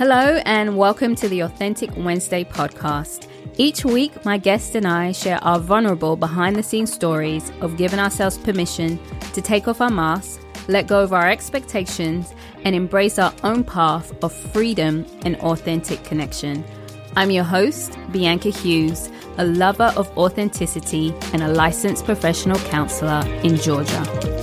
Hello, and welcome to the Authentic Wednesday podcast. Each week, my guest and I share our vulnerable behind the scenes stories of giving ourselves permission to take off our masks, let go of our expectations, and embrace our own path of freedom and authentic connection. I'm your host, Bianca Hughes, a lover of authenticity and a licensed professional counselor in Georgia.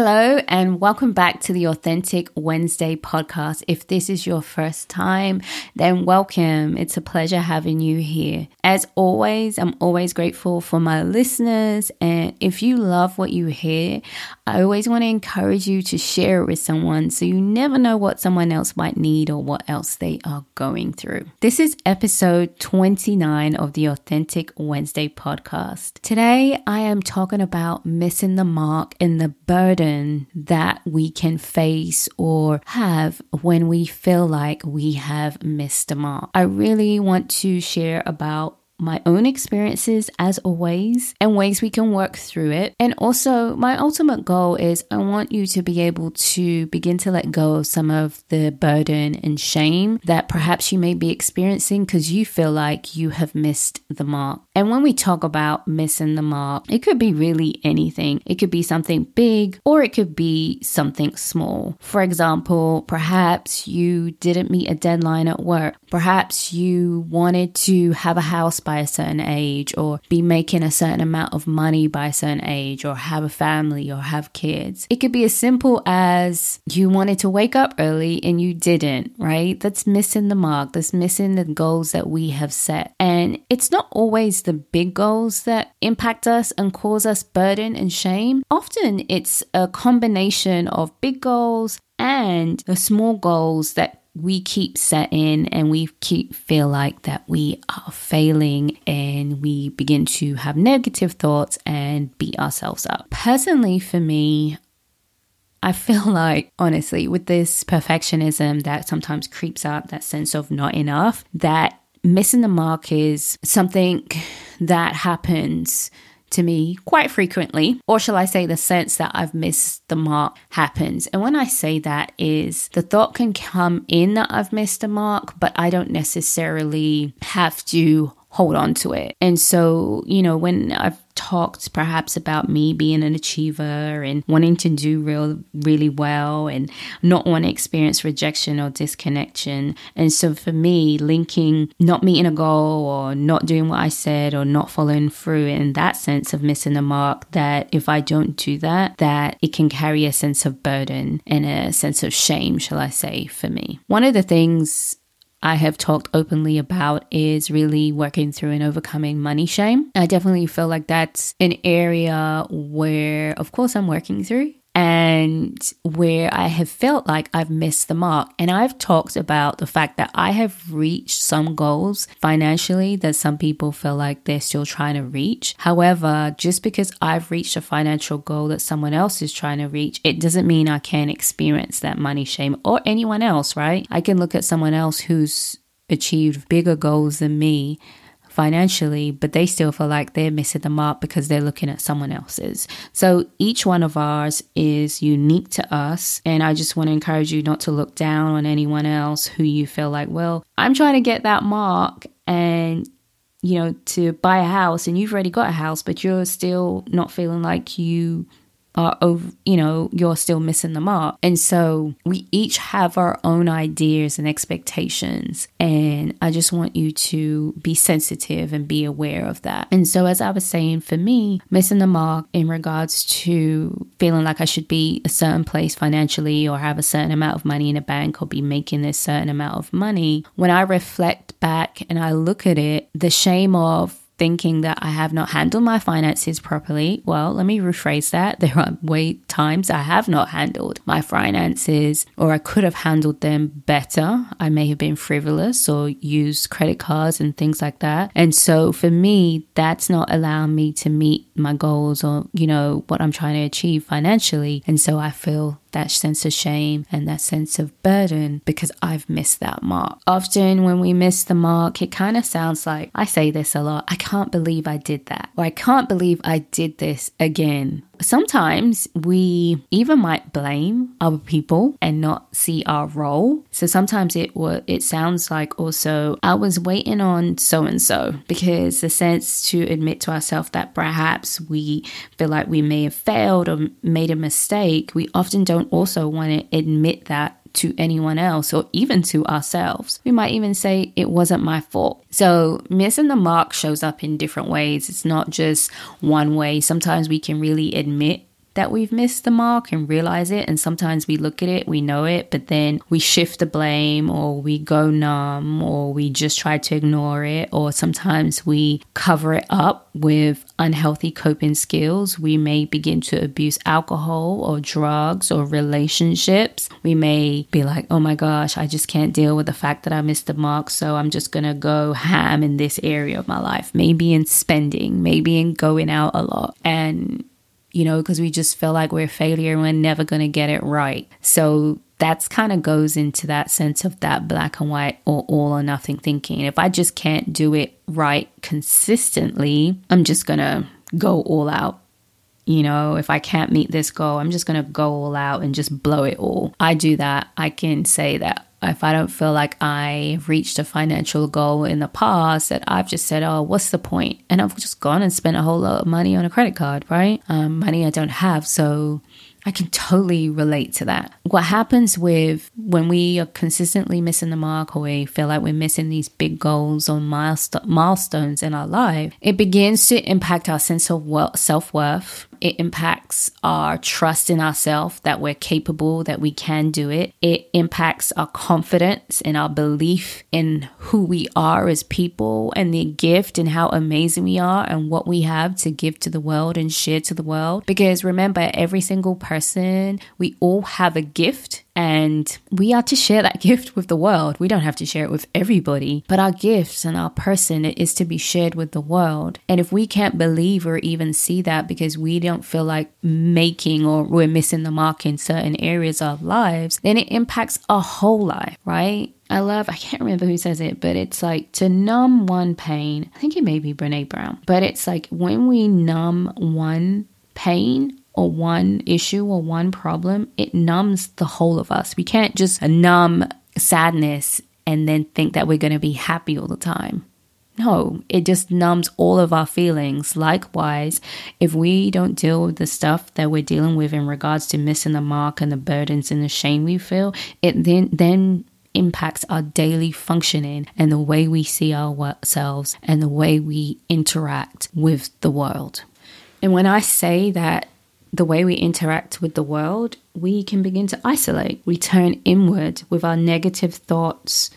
Hello, and welcome back to the Authentic Wednesday podcast. If this is your first time, then welcome. It's a pleasure having you here. As always, I'm always grateful for my listeners. And if you love what you hear, I always want to encourage you to share it with someone so you never know what someone else might need or what else they are going through. This is episode 29 of the Authentic Wednesday podcast. Today, I am talking about missing the mark and the burden that we can face or have when we feel like we have missed a mark. I really want to share about my own experiences as always and ways we can work through it. And also, my ultimate goal is I want you to be able to begin to let go of some of the burden and shame that perhaps you may be experiencing because you feel like you have missed the mark. And when we talk about missing the mark, it could be really anything. It could be something big or it could be something small. For example, perhaps you didn't meet a deadline at work. Perhaps you wanted to have a house by a certain age or be making a certain amount of money by a certain age or have a family or have kids. It could be as simple as you wanted to wake up early and you didn't, right? That's missing the mark. That's missing the goals that we have set. And it's not always the big goals that impact us and cause us burden and shame. Often it's a combination of big goals and the small goals that we keep setting and we keep feel like that we are failing and we begin to have negative thoughts and beat ourselves up. Personally, for me, I feel like, honestly, with this perfectionism that sometimes creeps up, that sense of not enough, that missing the mark is something that happens to me quite frequently, or shall I say, the sense that I've missed the mark happens. And when I say that, is the thought can come in that I've missed the mark, but I don't necessarily have to hold on to it. And so, you know, when I've talked perhaps about me being an achiever and wanting to do real really well and not want to experience rejection or disconnection. And so for me, linking not meeting a goal or not doing what I said or not following through in that sense of missing the mark, that if I don't do that, that it can carry a sense of burden and a sense of shame, shall I say, for me. One of the things I have talked openly about is really working through and overcoming money shame. I definitely feel like that's an area where, of course, I'm working through and where I have felt like I've missed the mark. And I've talked about the fact that I have reached some goals financially that some people feel like they're still trying to reach. However, just because I've reached a financial goal that someone else is trying to reach, it doesn't mean I can't experience that money shame or anyone else, right? I can look at someone else who's achieved bigger goals than me financially, but they still feel like they're missing the mark because they're looking at someone else's. So each one of ours is unique to us. And I just want to encourage you not to look down on anyone else who you feel like, well, I'm trying to get that mark and you know, to buy a house and you've already got a house, but you're still not feeling like you are over, you know, you're still missing the mark. And so we each have our own ideas and expectations. And I just want you to be sensitive and be aware of that. And so, as I was saying, for me, missing the mark in regards to feeling like I should be a certain place financially or have a certain amount of money in a bank or be making this certain amount of money, when I reflect back and I look at it, the shame of thinking that I have not handled my finances properly. Well, let me rephrase that. There are way times I have not handled my finances or I could have handled them better. I may have been frivolous or used credit cards and things like that. And so for me, that's not allowing me to meet my goals or, you know, what I'm trying to achieve financially. And so I feel that sense of shame and that sense of burden because I've missed that mark. Often, when we miss the mark, it kind of sounds like I say this a lot I can't believe I did that, or I can't believe I did this again. Sometimes we even might blame other people and not see our role. So sometimes it it sounds like oh, also I was waiting on so and so because the sense to admit to ourselves that perhaps we feel like we may have failed or made a mistake, we often don't also want to admit that to anyone else or even to ourselves. We might even say it wasn't my fault. So, missing the mark shows up in different ways. It's not just one way. Sometimes we can really admit that we've missed the mark and realize it. And sometimes we look at it, we know it, but then we shift the blame or we go numb or we just try to ignore it. Or sometimes we cover it up with unhealthy coping skills. We may begin to abuse alcohol or drugs or relationships. We may be like, oh my gosh, I just can't deal with the fact that I missed the mark. So I'm just going to go ham in this area of my life. Maybe in spending, maybe in going out a lot. And you know, because we just feel like we're a failure and we're never going to get it right. So that's kind of goes into that sense of that black and white or all or nothing thinking. If I just can't do it right consistently, I'm just going to go all out. You know, if I can't meet this goal, I'm just going to go all out and just blow it all. I do that. I can say that if I don't feel like I've reached a financial goal in the past, that I've just said, oh, what's the point? And I've just gone and spent a whole lot of money on a credit card, right? Um, money I don't have. So I can totally relate to that. What happens with when we are consistently missing the mark or we feel like we're missing these big goals or milestones in our life, it begins to impact our sense of self worth it impacts our trust in ourselves that we're capable, that we can do it. It impacts our confidence and our belief in who we are as people and the gift and how amazing we are and what we have to give to the world and share to the world. Because remember, every single person, we all have a gift and we are to share that gift with the world. We don't have to share it with everybody, but our gifts and our person is to be shared with the world. And if we can't believe or even see that because we don't feel like making or we're missing the mark in certain areas of lives, then it impacts our whole life, right? I love, I can't remember who says it, but it's like to numb one pain. I think it may be Brene Brown, but it's like when we numb one pain, or one issue or one problem, it numbs the whole of us. We can't just numb sadness and then think that we're going to be happy all the time. No, it just numbs all of our feelings. Likewise, if we don't deal with the stuff that we're dealing with in regards to missing the mark and the burdens and the shame we feel, it then then impacts our daily functioning and the way we see ourselves and the way we interact with the world. And when I say that the way we interact with the world, we can begin to isolate. We turn inward with our negative thoughts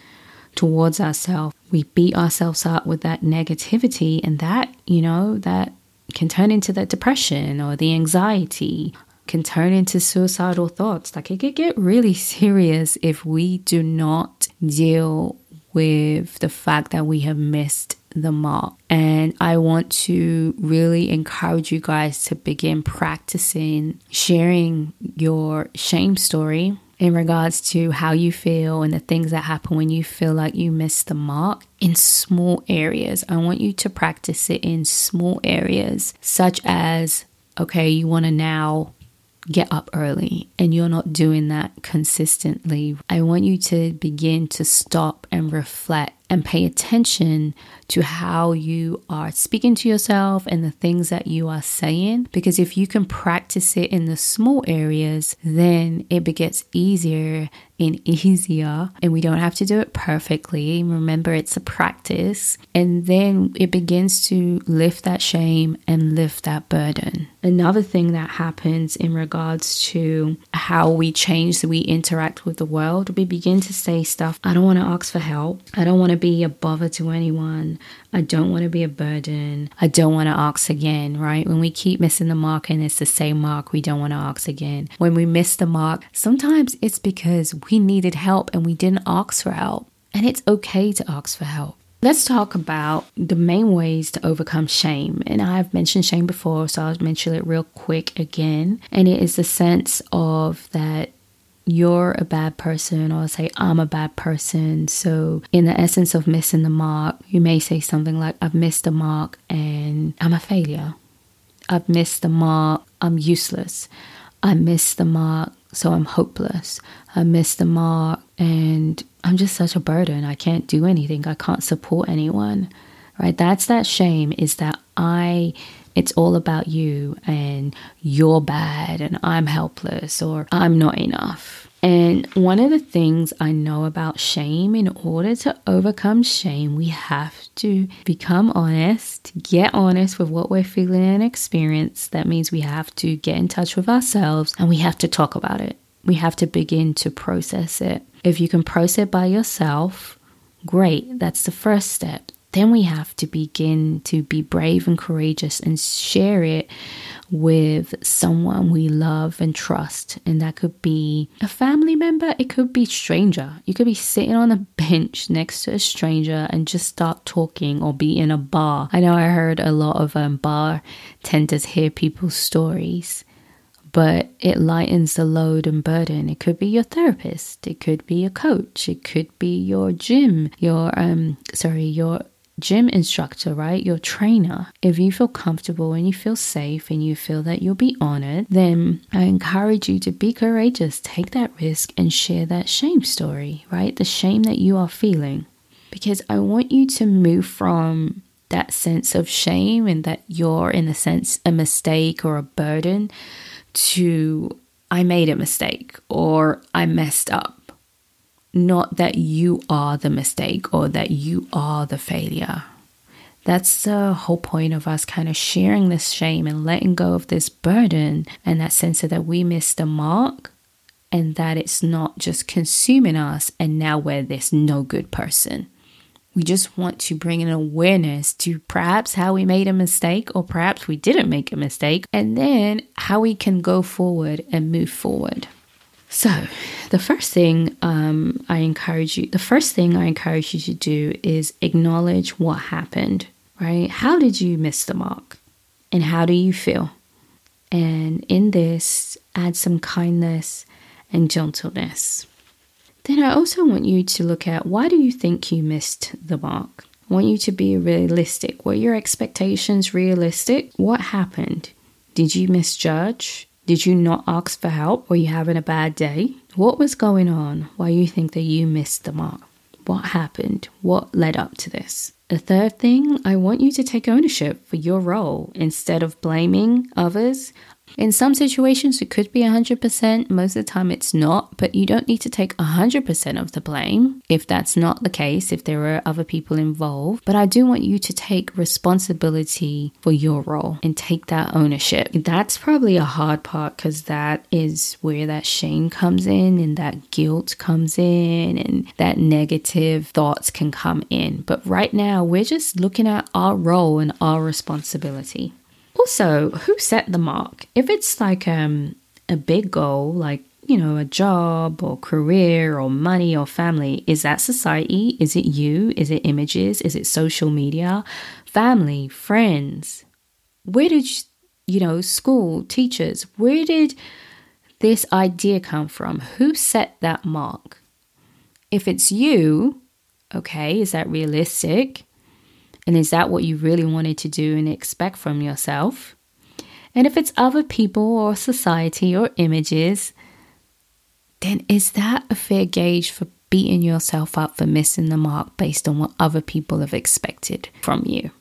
towards ourselves. We beat ourselves up with that negativity, and that, you know, that can turn into the depression or the anxiety, can turn into suicidal thoughts. Like it could get really serious if we do not deal with the fact that we have missed the mark. And I want to really encourage you guys to begin practicing sharing your shame story in regards to how you feel and the things that happen when you feel like you missed the mark in small areas. I want you to practice it in small areas, such as okay, you want to now get up early and you're not doing that consistently. I want you to begin to stop and reflect and pay attention to how you are speaking to yourself and the things that you are saying. Because if you can practice it in the small areas, then it gets easier and easier, and we don't have to do it perfectly. Remember, it's a practice, and then it begins to lift that shame and lift that burden. Another thing that happens in regards to how we change, we interact with the world, we begin to say stuff I don't want to ask for help, I don't want to be a bother to anyone. I don't want to be a burden. I don't want to ask again, right? When we keep missing the mark and it's the same mark, we don't want to ask again. When we miss the mark, sometimes it's because we needed help and we didn't ask for help. And it's okay to ask for help. Let's talk about the main ways to overcome shame. And I've mentioned shame before, so I'll mention it real quick again. And it is the sense of that you're a bad person, or say, I'm a bad person. So, in the essence of missing the mark, you may say something like, I've missed the mark and I'm a failure. I've missed the mark, I'm useless. I missed the mark, so I'm hopeless. I missed the mark and I'm just such a burden. I can't do anything. I can't support anyone. Right? That's that shame is that I it's all about you and you're bad and I'm helpless or I'm not enough. And one of the things I know about shame, in order to overcome shame, we have to become honest, get honest with what we're feeling and experience. That means we have to get in touch with ourselves and we have to talk about it. We have to begin to process it. If you can process it by yourself, great. That's the first step. Then we have to begin to be brave and courageous and share it with someone we love and trust. And that could be a family member, it could be stranger. You could be sitting on a bench next to a stranger and just start talking or be in a bar. I know I heard a lot of um, bartenders hear people's stories but it lightens the load and burden. It could be your therapist, it could be a coach, it could be your gym, your um sorry, your gym instructor, right? Your trainer. If you feel comfortable and you feel safe and you feel that you'll be honored, then I encourage you to be courageous, take that risk and share that shame story, right? The shame that you are feeling. Because I want you to move from that sense of shame and that you're, in a sense, a mistake or a burden to I made a mistake or I messed up. Not that you are the mistake or that you are the failure. That's the whole point of us kind of sharing this shame and letting go of this burden and that sense of that we missed the mark and that it's not just consuming us and now we're this no good person. We just want to bring an awareness to perhaps how we made a mistake, or perhaps we didn't make a mistake, and then how we can go forward and move forward. So, the first thing um, I encourage you, the first thing I encourage you to do is acknowledge what happened, right? How did you miss the mark? And how do you feel? And in this, add some kindness and gentleness. Then I also want you to look at why do you think you missed the mark? I want you to be realistic. Were your expectations realistic? What happened? Did you misjudge? Did you not ask for help? Were you having a bad day? What was going on? Why you think that you missed the mark? What happened? What led up to this? The third thing, I want you to take ownership for your role instead of blaming others. In some situations, it could be 100%. Most of the time, it's not, but you don't need to take 100% of the blame if that's not the case, if there are other people involved. But I do want you to take responsibility for your role and take that ownership. That's probably a hard part because that is where that shame comes in and that guilt comes in and that negative thoughts can come in. But right now, we're just looking at our role and our responsibility. Also, who set the mark? If it's like um, a big goal, like you know, a job or career or money or family, is that society? Is it you? Is it images? Is it social media? Family, friends? Where did you, you know, school, teachers, where did this idea come from? Who set that mark? If it's you, okay, is that realistic? And is that what you really wanted to do and expect from yourself? And if it's other people or society or images, then is that a fair gauge for beating yourself up for missing the mark based on what other people have expected from you?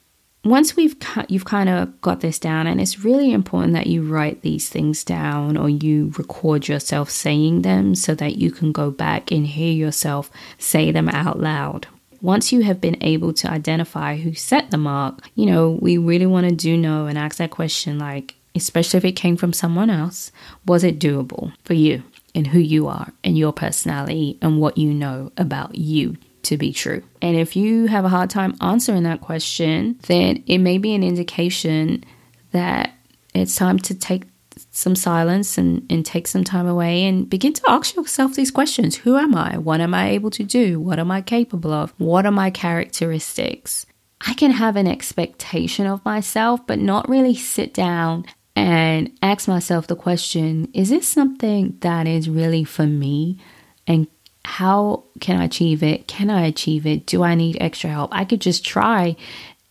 Once we've you've kind of got this down and it's really important that you write these things down or you record yourself saying them so that you can go back and hear yourself say them out loud once you have been able to identify who set the mark, you know, we really want to do know and ask that question like, especially if it came from someone else, was it doable for you and who you are and your personality and what you know about you to be true? And if you have a hard time answering that question, then it may be an indication that it's time to take some silence and, and take some time away and begin to ask yourself these questions Who am I? What am I able to do? What am I capable of? What are my characteristics? I can have an expectation of myself, but not really sit down and ask myself the question Is this something that is really for me? And how can I achieve it? Can I achieve it? Do I need extra help? I could just try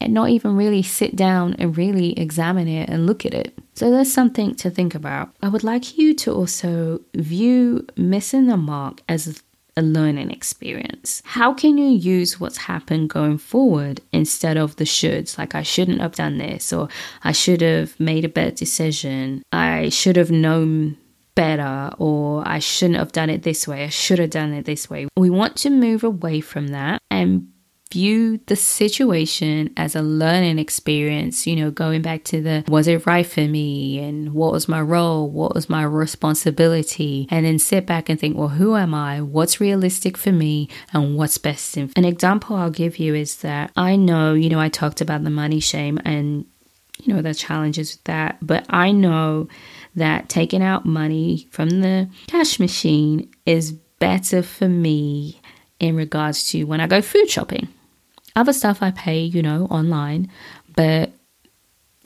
and not even really sit down and really examine it and look at it. So there's something to think about. I would like you to also view missing the mark as a learning experience. How can you use what's happened going forward instead of the shoulds? Like, I shouldn't have done this, or I should have made a better decision. I should have known better, or I shouldn't have done it this way. I should have done it this way. We want to move away from that and view the situation as a learning experience, you know, going back to the was it right for me and what was my role, what was my responsibility, and then sit back and think, well, who am I? What's realistic for me and what's best in an example I'll give you is that I know, you know, I talked about the money shame and you know the challenges with that, but I know that taking out money from the cash machine is better for me in regards to when I go food shopping. Other stuff I pay, you know, online, but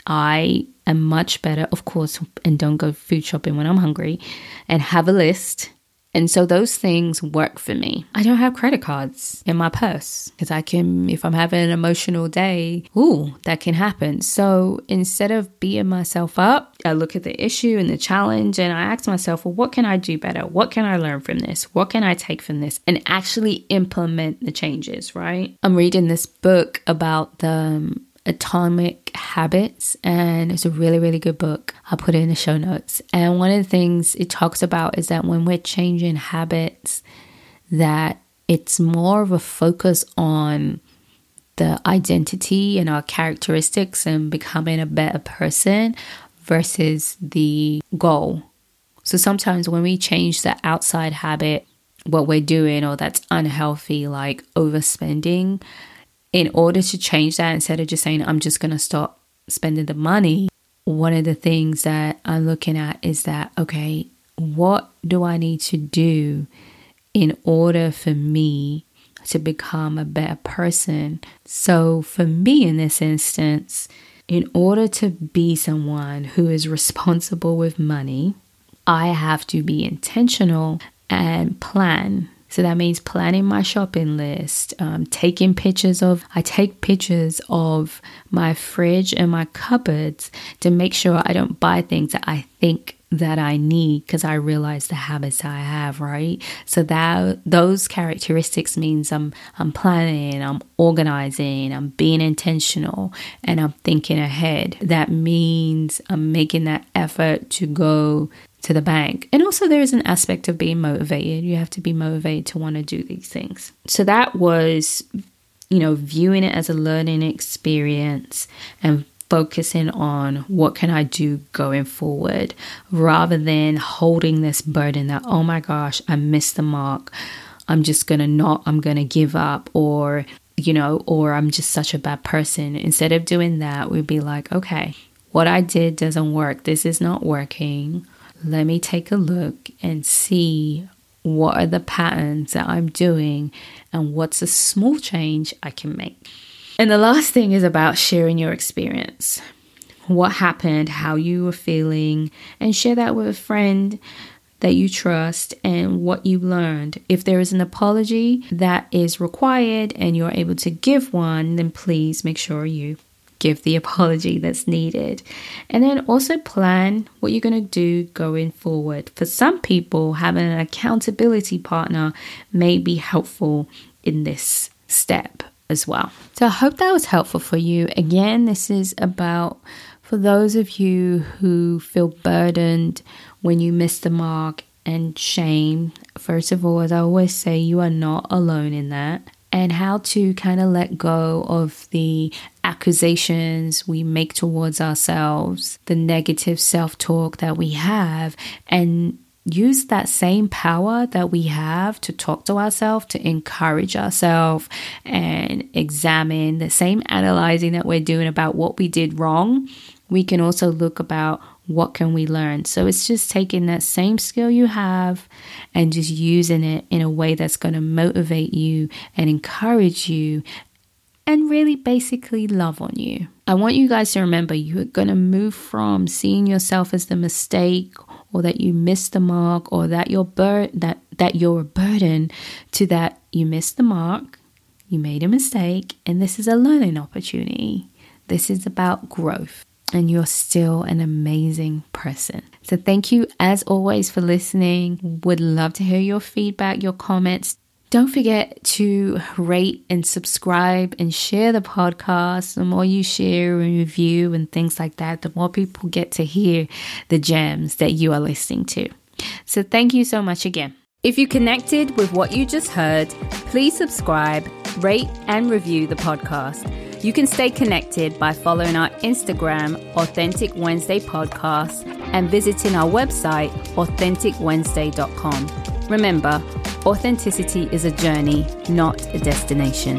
I am much better, of course, and don't go food shopping when I'm hungry and have a list and so those things work for me. I don't have credit cards in my purse because I can, if I'm having an emotional day, ooh, that can happen. So instead of beating myself up, I look at the issue and the challenge and I ask myself, well, what can I do better? What can I learn from this? What can I take from this? And actually implement the changes, right? I'm reading this book about the um, Atomic Habits, and it's a really, really good book. I'll put it in the show notes. And one of the things it talks about is that when we're changing habits, that it's more of a focus on the identity and our characteristics and becoming a better person versus the goal. So sometimes when we change the outside habit, what we're doing or that's unhealthy, like overspending, in order to change that, instead of just saying, I'm just going to stop spending the money, one of the things that I'm looking at is that, okay, what do I need to do in order for me to become a better person? So, for me in this instance, in order to be someone who is responsible with money, I have to be intentional and plan so that means planning my shopping list, um, taking pictures of, I take pictures of my fridge and my cupboards to make sure I don't buy things that I think that I need because I realize the habits I have, right? So that those characteristics means I'm I'm planning, I'm organizing, I'm being intentional, and I'm thinking ahead. That means I'm making that effort to go to the bank. And also, there is an aspect of being motivated. You have to be motivated to want to do these things. So, that was, you know, viewing it as a learning experience and focusing on what can I do going forward rather than holding this burden that, oh my gosh, I missed the mark. I'm just going to not, I'm going to give up or, you know, or I'm just such a bad person. Instead of doing that, we'd be like, okay, what I did doesn't work. This is not working let me take a look and see what are the patterns that I'm doing and what's a small change I can make. And the last thing is about sharing your experience. What happened, how you were feeling, and share that with a friend that you trust and what you learned. If there is an apology that is required and you're able to give one, then please make sure you give the apology that's needed. And then also plan what you're going to do going forward. For some people, having an accountability partner may be helpful in this step as well. So I hope that was helpful for you. Again, this is about for those of you who feel burdened when you miss the mark and shame. First of all, as I always say, you are not alone in that and how to kind of let go of the accusations we make towards ourselves, the negative self talk that we have, and use that same power that we have to talk to ourselves, to encourage ourselves, and examine the same analyzing that we're doing about what we did wrong. We can also look about what can we learn? So it's just taking that same skill you have and just using it in a way that's going to motivate you and encourage you and really basically love on you. I want you guys to remember you're going to move from seeing yourself as the mistake or that you missed the mark or that you're bur- that that you're a burden to that you missed the mark, you made a mistake and this is a learning opportunity. This is about growth and you're still an amazing person. So, thank you as always for listening. Would love to hear your feedback, your comments. Don't forget to rate and subscribe and share the podcast. The more you share and review and things like that, the more people get to hear the gems that you are listening to. So, thank you so much again. If you connected with what you just heard, please subscribe, rate, and review the podcast. You can stay connected by following our Instagram, Authentic Wednesday Podcast, and visiting our website, authenticwednesday.com. Remember, authenticity is a journey, not a destination.